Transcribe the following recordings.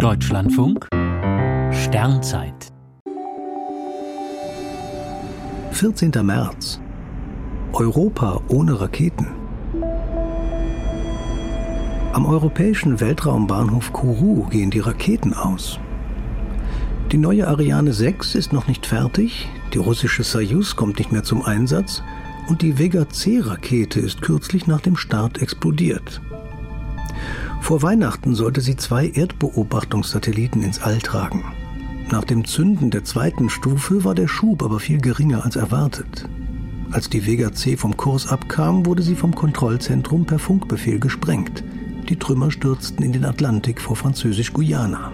Deutschlandfunk Sternzeit 14. März Europa ohne Raketen Am europäischen Weltraumbahnhof Kourou gehen die Raketen aus. Die neue Ariane 6 ist noch nicht fertig, die russische Soyuz kommt nicht mehr zum Einsatz und die Vega C-Rakete ist kürzlich nach dem Start explodiert. Vor Weihnachten sollte sie zwei Erdbeobachtungssatelliten ins All tragen. Nach dem Zünden der zweiten Stufe war der Schub aber viel geringer als erwartet. Als die Vega C vom Kurs abkam, wurde sie vom Kontrollzentrum per Funkbefehl gesprengt. Die Trümmer stürzten in den Atlantik vor Französisch-Guyana.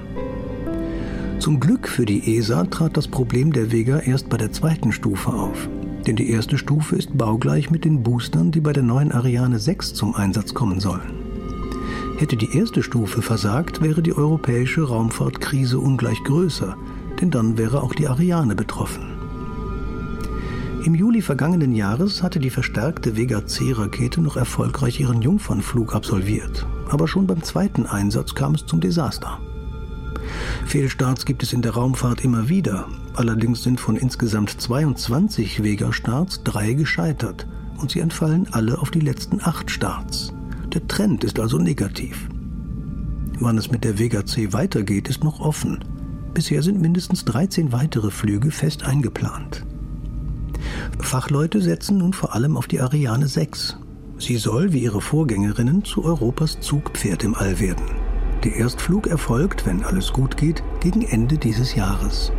Zum Glück für die ESA trat das Problem der Vega erst bei der zweiten Stufe auf. Denn die erste Stufe ist baugleich mit den Boostern, die bei der neuen Ariane 6 zum Einsatz kommen sollen. Hätte die erste Stufe versagt, wäre die europäische Raumfahrtkrise ungleich größer, denn dann wäre auch die Ariane betroffen. Im Juli vergangenen Jahres hatte die verstärkte Vega C-Rakete noch erfolgreich ihren Jungfernflug absolviert, aber schon beim zweiten Einsatz kam es zum Desaster. Fehlstarts gibt es in der Raumfahrt immer wieder, allerdings sind von insgesamt 22 Vega-Starts drei gescheitert und sie entfallen alle auf die letzten acht Starts. Der Trend ist also negativ. Wann es mit der Vega C weitergeht, ist noch offen. Bisher sind mindestens 13 weitere Flüge fest eingeplant. Fachleute setzen nun vor allem auf die Ariane 6. Sie soll, wie ihre Vorgängerinnen, zu Europas Zugpferd im All werden. Der Erstflug erfolgt, wenn alles gut geht, gegen Ende dieses Jahres.